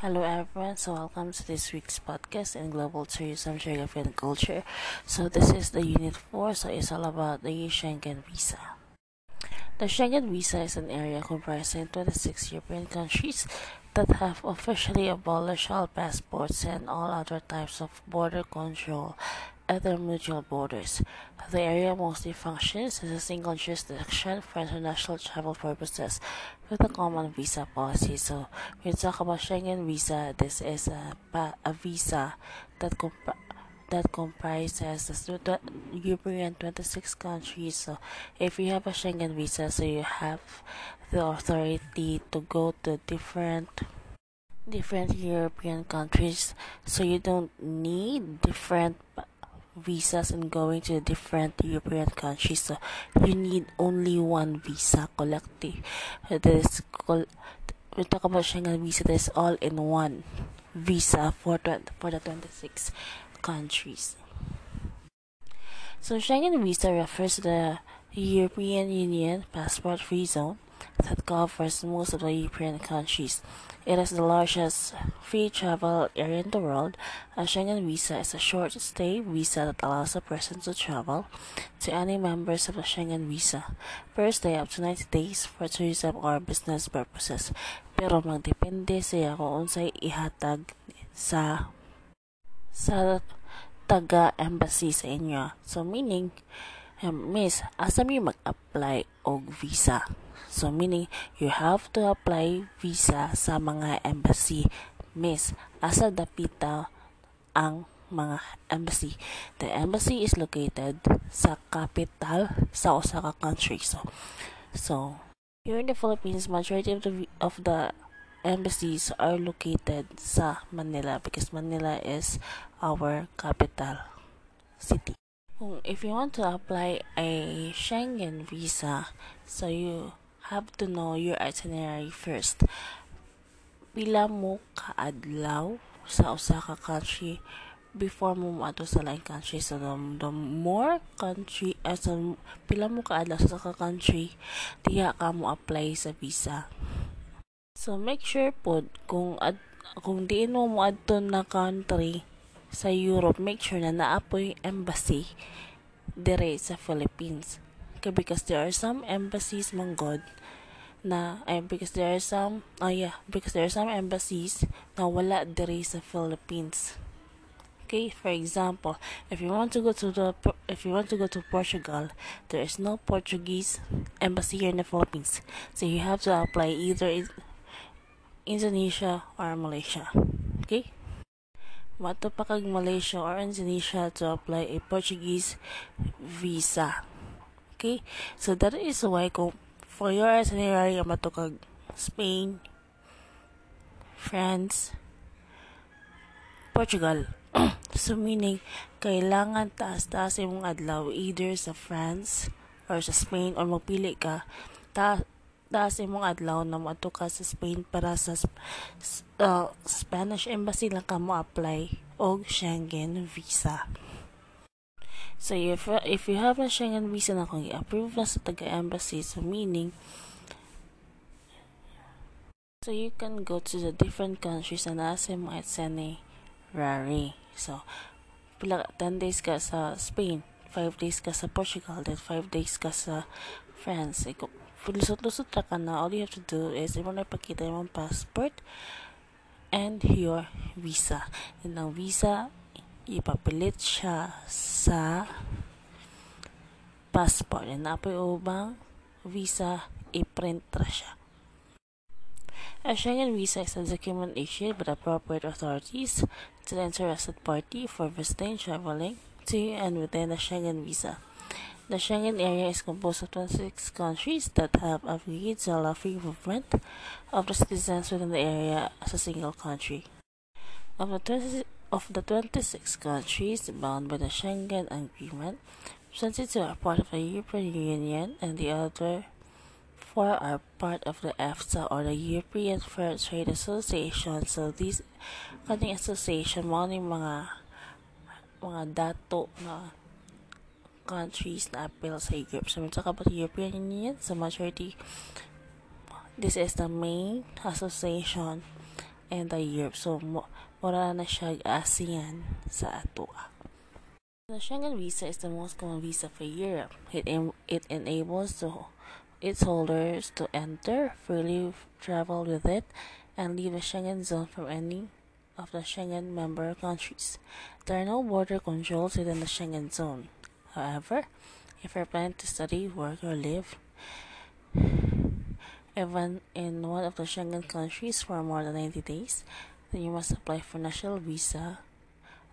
Hello everyone, so welcome to this week's podcast in Global Tourism, Geography and Culture. So this is the Unit 4, so it's all about the Schengen Visa. The Schengen Visa is an area comprising 26 European countries that have officially abolished all passports and all other types of border control at mutual borders. The area mostly functions as a single jurisdiction for international travel purposes with a common visa policy. So, when we talk about Schengen visa, this is a, a visa that comp- that comprises the European 26 countries. So, if you have a Schengen visa, so you have the authority to go to different different European countries. So you don't need different visas and going to different European countries. So you need only one visa collective. This we talk about Schengen visa. That is all in one visa for 20, for the 26 countries. So Schengen visa refers to the European Union passport free zone that covers most of the European countries. It is the largest free travel area in the world. A Schengen visa is a short stay visa that allows a person to travel to any members of the Schengen visa per stay up to 90 days for tourism or business purposes. Pero magdepende siya kung unsay ihatag sa sa taga embassy sa inyo. So meaning miss, asa mi mag-apply og visa? So meaning you have to apply visa sa mga embassy. Miss, asa dapita ang mga embassy. The embassy is located sa capital sa usa ka country. So, so here in the Philippines, majority of the of the embassies are located sa Manila because Manila is our capital city. If you want to apply a Schengen visa, so you have to know your itinerary first. Pila mo kaadlaw sa usa ka country before mo moadto sa lain country so the, the more country as uh, so, pila mo kaadlaw sa ka country diha ka mo apply sa visa so make sure pod kung ad, kung diin mo mo adto na country sa Europe make sure na naapoy embassy dire sa Philippines. Okay, because there are some embassies manggod na ay because there are some oh yeah because there are some embassies na wala diri sa Philippines. Okay for example if you want to go to the if you want to go to Portugal there is no Portuguese embassy here in the Philippines. So you have to apply either in Indonesia or Malaysia. Okay Mato pa kag Malaysia or Indonesia to apply a Portuguese visa okay so that is why kung for your itinerary matukag Spain, France, Portugal. so meaning, kailangan taas-taas imong adlaw either sa France or sa Spain or magpili ka ta taas imong adlaw na moadto ka sa Spain para sa uh, Spanish embassy lang ka mo apply og Schengen visa. So if if you have a Schengen visa na kung i-approve na sa taga-embassy, so meaning so you can go to the different countries na nasa mo itinerary. So pila 10 days ka sa Spain, 5 days ka sa Portugal, then 5 days ka sa France. Iko, lusot-lusot ka na, all you have to do is na ipakita yung passport and your visa. And ang visa, ipapilit siya sa passport. And apoy ubang visa, i-print ra siya. A Schengen visa is a document issued by the appropriate authorities to the interested party for visiting, traveling to and within the Schengen visa. The Schengen area is composed of 26 countries that have agreed to allow free movement of the citizens within the area as a single country. Of the 26 of the 26 countries bound by the Schengen Agreement, 22 are part of the European Union and the other four are part of the EFTA or the European Free Trade Association. So these kaning association mga mga dato na countries na appeal sa Europe. So, we talk about the European Union, so majority, this is the main association and the Europe. So, mura na siya ASEAN sa atua. Ah. The Schengen visa is the most common visa for Europe. It, it enables the, its holders to enter, freely travel with it, and leave the Schengen zone from any of the Schengen member countries. There are no border controls within the Schengen zone. However, if you're planning to study, work, or live even in one of the Schengen countries for more than 90 days, then you must apply for national visa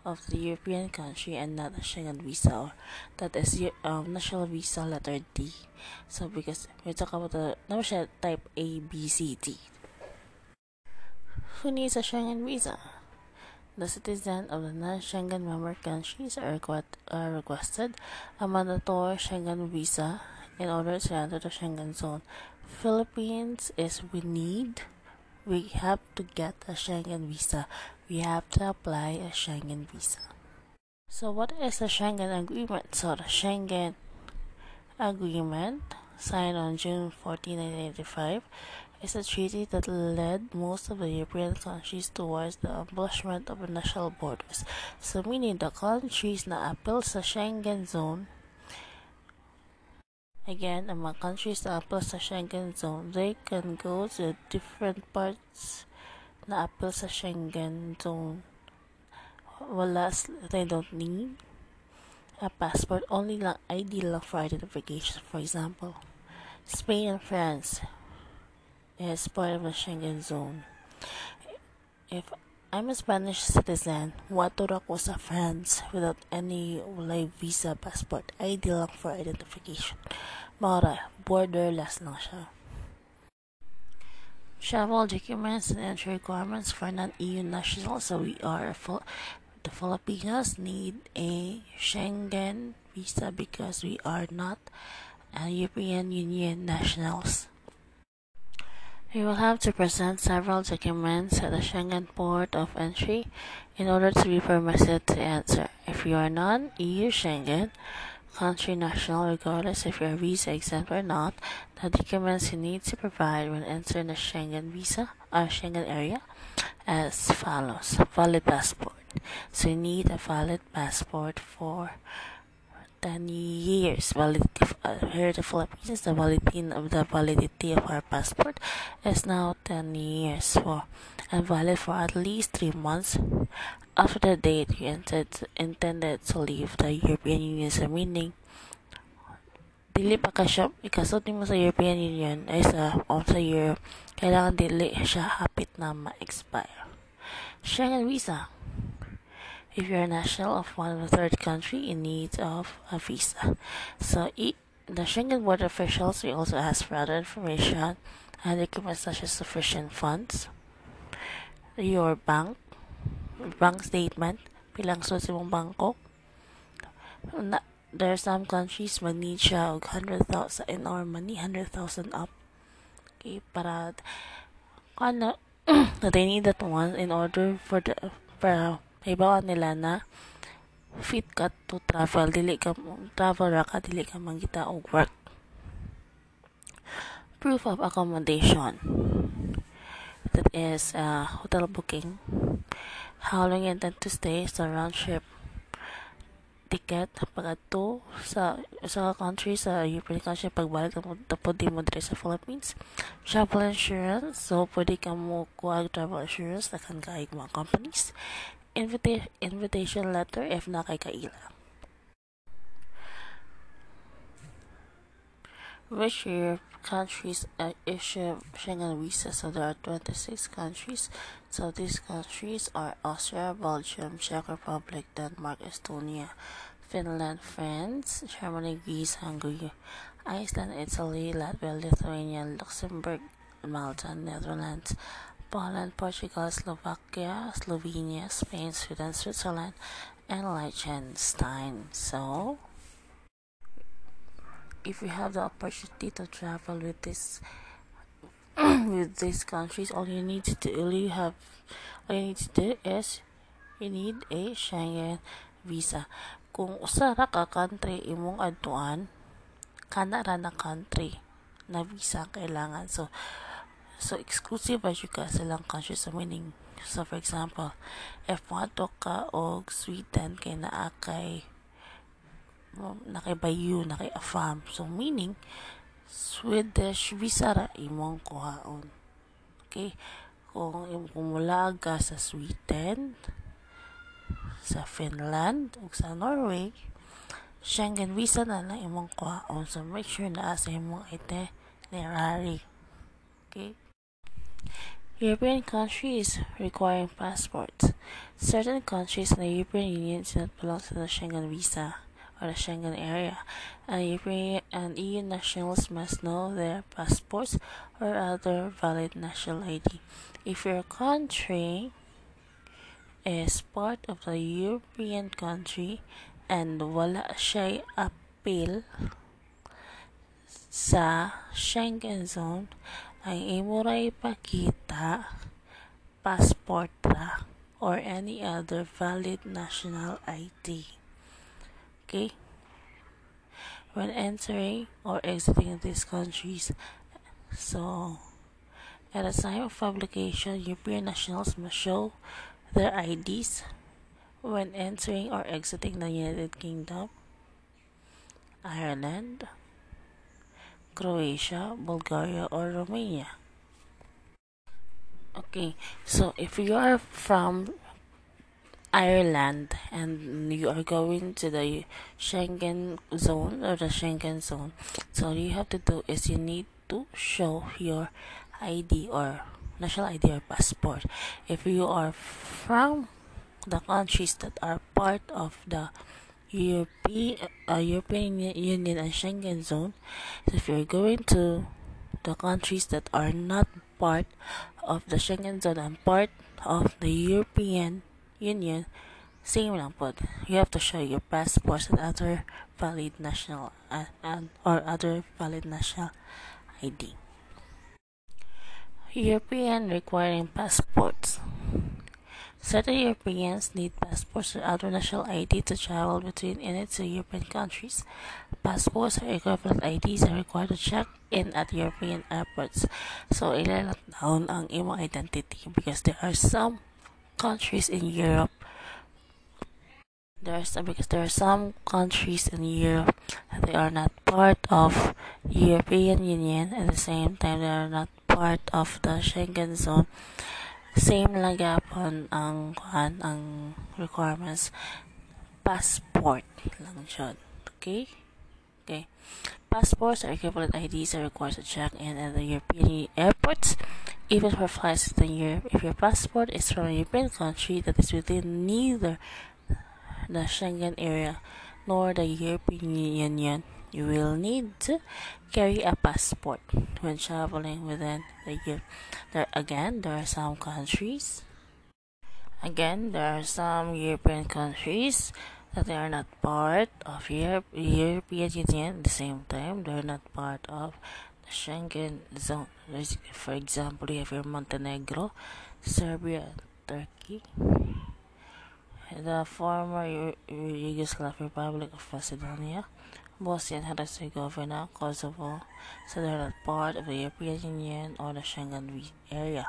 of the European country and not a Schengen visa or that is um, national visa letter D. So because we talk about the number type A, B, C, D. Who needs a Schengen visa? The citizens of the non-Schengen member countries are, are requested a mandatory Schengen visa in order to enter the Schengen zone. Philippines is we need we have to get a Schengen visa. We have to apply a Schengen visa. So what is the Schengen agreement? So the Schengen agreement signed on June 14, 1985 is a treaty that led most of the European countries towards the establishment of national borders. So meaning the countries na appeal sa Schengen zone Again, among countries na appeal sa Schengen zone, they can go to different parts na appeal sa Schengen zone. Wala, they don't need a passport, only lang ID lang for identification. For example, Spain and France is part of the Schengen zone. If I'm a Spanish citizen, wato ako sa France without any like visa, passport, ID lang for identification. Mara, borderless lang siya. Travel documents and entry requirements for non-EU nationals. So we are full, the Filipinos need a Schengen visa because we are not a European Union nationals. You will have to present several documents at the Schengen port of entry in order to be permitted to enter. If you are non-EU Schengen country national, regardless if you are visa exempt or not, the documents you need to provide when entering the Schengen visa or Schengen area as follows. Valid passport. So you need a valid passport for 10 years validity uh, here the Philippines the validity of the validity of our passport is now 10 years for and valid for at least 3 months after the date you entered, intended to leave the European Union. So meaning dili pa ka siya ikasot mo sa European Union ay sa o sa year kailangan dili siya hapit na ma-expire. Schengen visa if you're a national of one of the third country in need of a visa. So the Schengen border officials will also ask for other information and documents such as sufficient funds, your bank, bank statement, pilang so sa mong bangko. There are some countries mag need siya 100,000 in our money, 100,000 up. Okay, para ano, they need that one in order for the for Halimbawa nila na fit ka to travel, dili ka travel ra ka, dili ka mangita og work. Proof of accommodation. That is uh, hotel booking. How long you intend to stay sa round trip ticket pagadto sa sa country sa European country pagbalik mo tapos di mo dire sa Philippines travel insurance so pwede ka mo kuha travel insurance na kan kaig mga companies invita- invitation letter if na kay kaila. Which countries uh, issue Schengen visa? So there are 26 countries. So these countries are Austria, Belgium, Czech Republic, Denmark, Estonia, Finland, France, Germany, Greece, Hungary, Iceland, Italy, Latvia, Lithuania, Luxembourg, Malta, Netherlands, Poland, Portugal, Slovakia, Slovenia, Spain, Sweden, Switzerland, and Liechtenstein. So, if you have the opportunity to travel with this with these countries, all you need to do, you have, all you need to do is you need a Schengen visa. Kung usa ra ka country imong adtuan, kana ra na country na visa kailangan. So, So, exclusive siya ka silang countries sa meaning. So, for example, if moadto ka og Sweden kay naa kay nakay bayu, nakay afam. So, meaning, Swedish visa ra imong kuhaon. Okay? Kung mula ka sa Sweden, sa Finland, ug sa Norway, Schengen visa na lang imong kuhaon. So, make sure na sa imong itinerary. Okay? European countries requiring passports. Certain countries in the European Union do not belong to the Schengen visa or the Schengen area, and European and EU nationals must know their passports or other valid national ID. If your country is part of the European country and wala siya appeal sa Schengen zone, ang imo ra ipakita passport ra or any other valid national ID. Okay? When entering or exiting these countries, so at the time of publication, European nationals must show their IDs when entering or exiting the United Kingdom, Ireland, Croatia, Bulgaria, or Romania. Okay, so if you are from Ireland and you are going to the Schengen zone or the Schengen zone, so you have to do is you need to show your ID or national ID or passport. If you are from the countries that are part of the European, uh, European Union and Schengen zone. So if you're going to the countries that are not part of the Schengen zone and part of the European Union, same lang po. You have to show your passports and other valid national uh, and or other valid national ID. European requiring passports. Certain Europeans need passports or other national ID to travel between any two European countries. Passports or equivalent IDs are required to check in at European airports. So, ilalat down ang imong identity because there are some countries in Europe there are some, because there are some countries in Europe that they are not part of European Union at the same time they are not part of the Schengen zone same lang gapon ang kuan ang requirements. Passport lang siya okay? Okay. Passports or equivalent IDs are required to check in at the European airports. Even for flights within Europe if your passport is from a European country that is within neither the Schengen area nor the European Union you will need to carry a passport when traveling within the year. There again, there are some countries. Again, there are some European countries that they are not part of Europe, European Union. At the same time, they are not part of the Schengen zone. For example, you have your Montenegro, Serbia, Turkey, the former Yugoslav Republic of Macedonia, Bosnia and Herzegovina, Kosovo, so they're not part of the European Union or the Schengen area.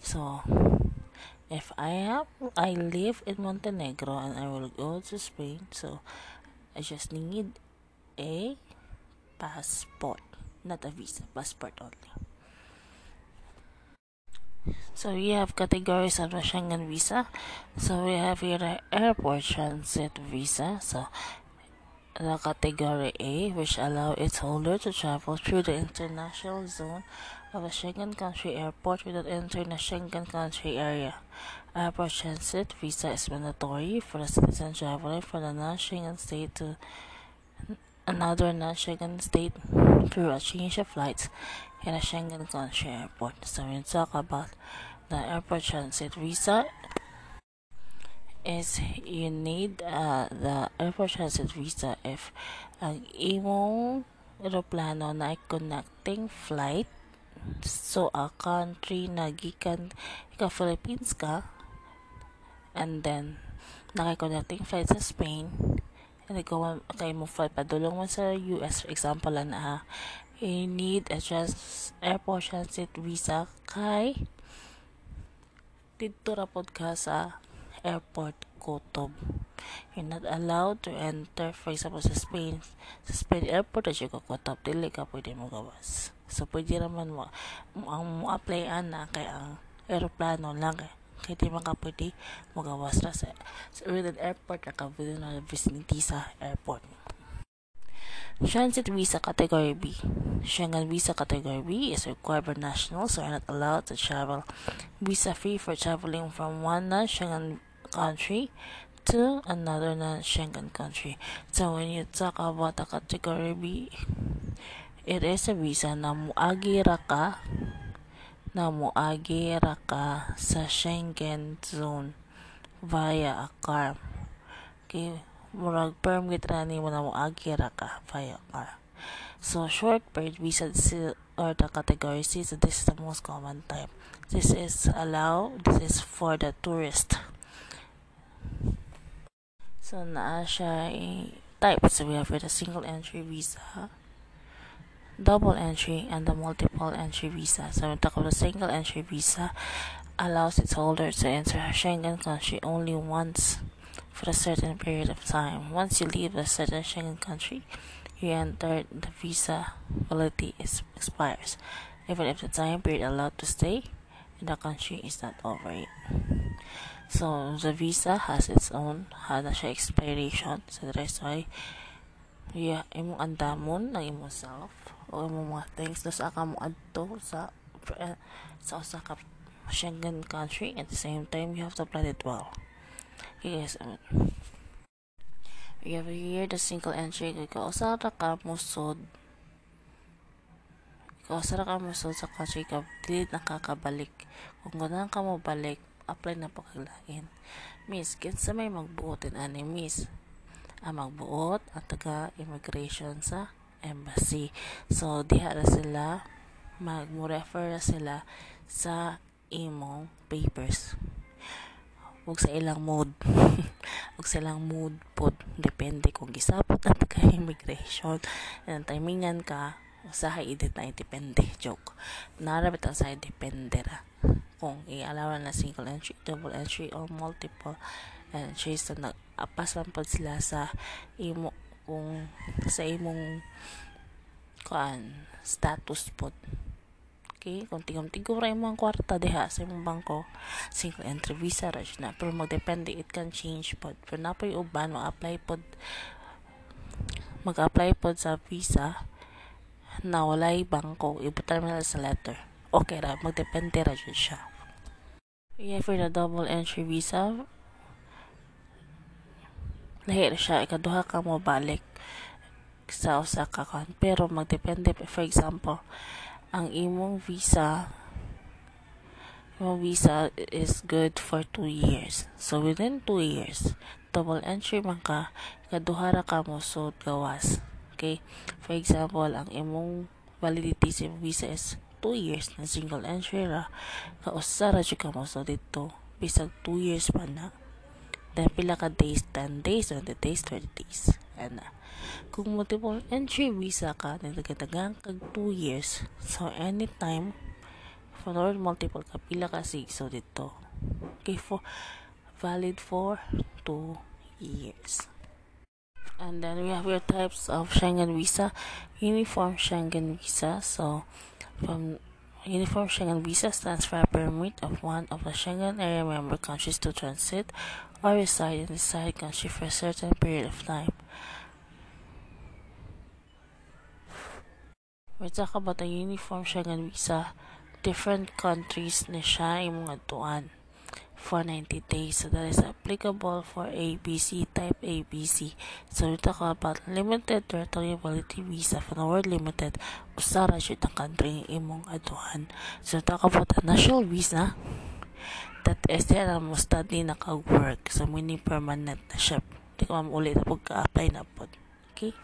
So, if I have, I live in Montenegro and I will go to Spain, so I just need a passport, not a visa, passport only. So we have categories of the Schengen visa. So we have here the airport transit visa. So the Category A, which allow its holder to travel through the international zone of a Schengen country airport without entering the Schengen country area. Airport transit visa is mandatory for a citizen traveling from a non-Schengen state to another non-Schengen state through a change of flights in a Schengen country airport. So we talk about the airport transit visa is you need uh, the airport transit visa if ang imong aeroplano na connecting flight. So a country na gikan ika Philippines ka and then naka-connecting flight sa Spain and ikaw kay mo flight padulong mo sa US for example lang na you need a just airport transit visa kay dito ra ka sa airport Kotob. You're not allowed to enter, for example, sa Spain. Sa Spain airport, at yung Kotob, dili ka pwede mo gawas. So, pwede naman mo, ang mo applyan na kay ang aeroplano lang kay kay di man ka pwede mo gawas ra sa, sa airport na ka within the vicinity sa airport. Transit visa category B. Schengen visa category B is required for nationals who are not allowed to travel visa free for traveling from one non-Schengen country to another non-Schengen country. So when you talk about the category B, it is a visa na muagi ra ka na muagi ra ka sa Schengen zone via a car. Okay, murag permit ra ni mo na mo agira ka via car. So short period visa or the category C, so this is the most common type. This is allow, this is for the tourist. So naa siya type. So we have the single entry visa, double entry, and the multiple entry visa. So we talk about the single entry visa allows its holder to enter a Schengen country only once for a certain period of time. Once you leave a certain Schengen country, you enter the visa validity is, expires, even if the time period allowed to stay in the country is not over yet. So the visa has its own hana siya expiration. So that's why yeah, imong andamon ng imong self o imong mga things do sa ka mo adto sa sa usa ka Schengen country at the same time you have to plan it well. Yes. Um, you have here the single entry kay kausara ka musod kausara ka musod sa country ka dili nakakabalik kung ganang ka mo balik apply na po kaglain miss kinsa may magbuotin ani miss? Ang magbuot ang taga immigration sa embassy. So diha ra sila mag refer sila sa imong papers. Ug sa ilang mood. Ug sa ilang mood pod depende kung gisapot at ka immigration. And timingan ka usahay edit na depende joke narabit ang sa depende ra kung i-allow na single entry double entry or multiple entries so nag-apas man pod sila sa imo kung sa imong kuan status pod Okay, kung tigom-tigom ra imong kwarta diha sa imong bangko, single entry visa ra na. Pero magdepende, it can change pod. Pero napoy uban, mag-apply pod mag-apply pod sa visa na walay bangko, ibutan mo sa letter. Okay ra, magdepende ra jud siya. Yeah, for the double entry visa, lahi siya, ikaduha ka mo balik sa usa ka. Pero magdepende, for example, ang imong visa imong visa is good for 2 years. So within 2 years, double entry man ka, kaduhara ka mo so gawas. Okay? For example, ang imong validity sa visa is 2 years na single entry ra. Kausara jud ka mo so dito. Bisag 2 years pa na. Then pila ka days, 10 days, 20 days, 30 days. Ana. Kung multiple entry visa ka, nagdagdagan kag 2 years. So, anytime, for multiple ka, pila ka sig. So, dito. Okay, for, valid for 2 years. And then we have your types of Schengen visa. Uniform Schengen visa. So, from Uniform Schengen visa stands for a permit of one of the Schengen area member countries to transit or reside in the side country for a certain period of time. we talk about the uniform Schengen visa different countries na siya imong adtuan for 90 days. So that is applicable for ABC, type ABC. So we talk about limited territorial validity visa for the word limited. Usara siya ang country imong aduhan. So talk about the national visa that is there mo study na kag-work. So mini permanent na siya. Di ko ulit na pagka-apply na po. Okay?